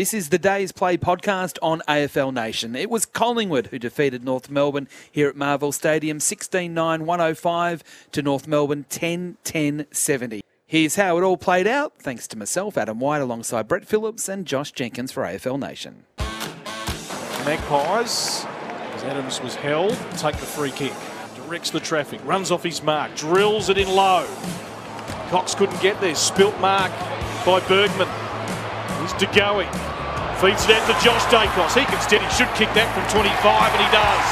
This is the Day's Play podcast on AFL Nation. It was Collingwood who defeated North Melbourne here at Marvel Stadium 16 9 105 to North Melbourne 10 10 70. Here's how it all played out, thanks to myself, Adam White, alongside Brett Phillips and Josh Jenkins for AFL Nation. Magpies, as Adams was held, take the free kick. Directs the traffic, runs off his mark, drills it in low. Cox couldn't get there, spilt mark by Bergman. Here's De Goey. Feeds it out to Josh Daicos. He can steady, he should kick that from 25, and he does.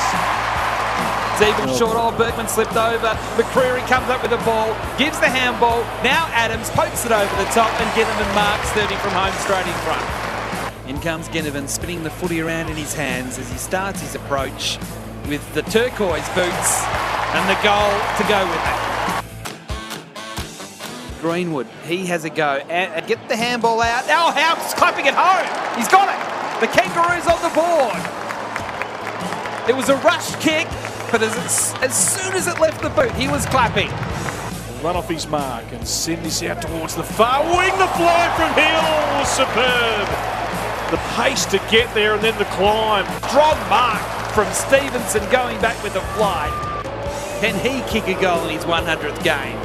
Even oh. short, old Bergman slipped over. McCreery comes up with the ball, gives the handball. Now Adams pokes it over the top, and Ginnivan marks 30 from home straight in front. In comes Ginnivan, spinning the footy around in his hands as he starts his approach with the turquoise boots and the goal to go with it. Greenwood, he has a go. And, get the handball out. Now oh, Howe's clapping it home. He's got it. The Kangaroos on the board. It was a rush kick, but as, as soon as it left the boot, he was clapping. Run off his mark and send this out towards the far wing. The fly from Hill was superb. The pace to get there and then the climb. Strong mark from Stephenson going back with a fly. Can he kick a goal in his 100th game?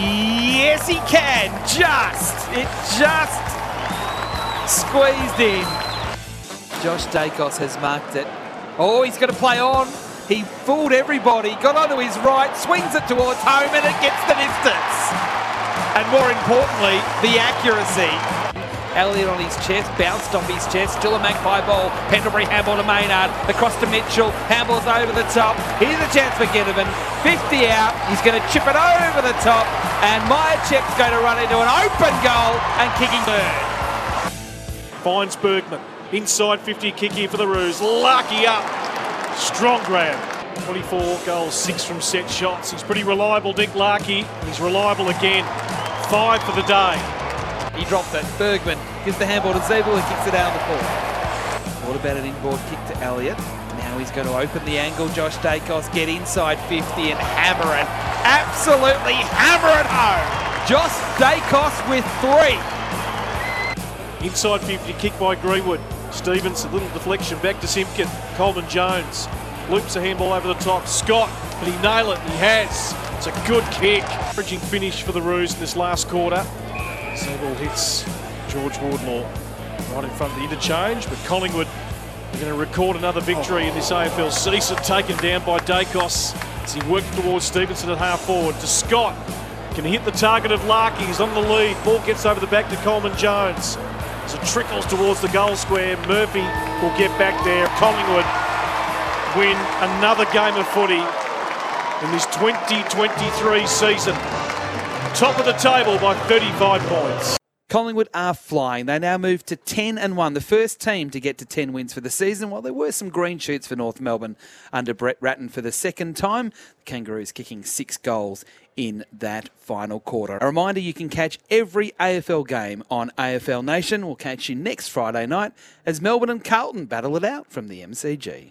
Yes, he can. Just. It just squeezed in. Josh Daicos has marked it. Oh, he's going to play on. He fooled everybody, got onto his right, swings it towards home, and it gets the distance. And more importantly, the accuracy. Elliott on his chest, bounced off his chest, still a magpie ball. Pendlebury handball to Maynard, across to Mitchell, handballs over the top. Here's a chance for Ginnivan, 50 out, he's going to chip it over the top, and Mihocek's going to run into an open goal and kicking third. Finds Bergman, inside 50 kick here for the Roos, lucky up, strong grab. 24 goals, six from set shots. He's pretty reliable, Nick Larkey. He's reliable again. Five for the day. He dropped it. Bergman gives the handball to Zabel and kicks it out of the ball. What about an inboard kick to Elliott? Now he's going to open the angle. Josh Daicos get inside 50 and hammer it. Absolutely hammer it home. Josh Daicos with three. Inside 50 kick by Greenwood. Stevens, a little deflection back to Simpkin. Coleman Jones loops a handball over the top. Scott, can he nail it? He has. It's a good kick. Encouraging finish for the Roos in this last quarter. Zabel hits George Wardlaw right in front of the interchange, but Collingwood going to record another victory in this AFL season, taken down by Daicos as he worked towards Stephenson at half forward to Scott. Can hit the target of Larkey. He's on the lead. Ball gets over the back to Coleman Jones. As it trickles towards the goal square, Murphy will get back there. Collingwood win another game of footy in this 2023 season. Top of the table by 35 points. Collingwood are flying. They now move to 10 and 1, the first team to get to 10 wins for the season. While there were some green shoots for North Melbourne under Brett Ratten for the second time, the Kangaroos kicking six goals in that final quarter. A reminder you can catch every AFL game on AFL Nation. We'll catch you next Friday night as Melbourne and Carlton battle it out from the MCG.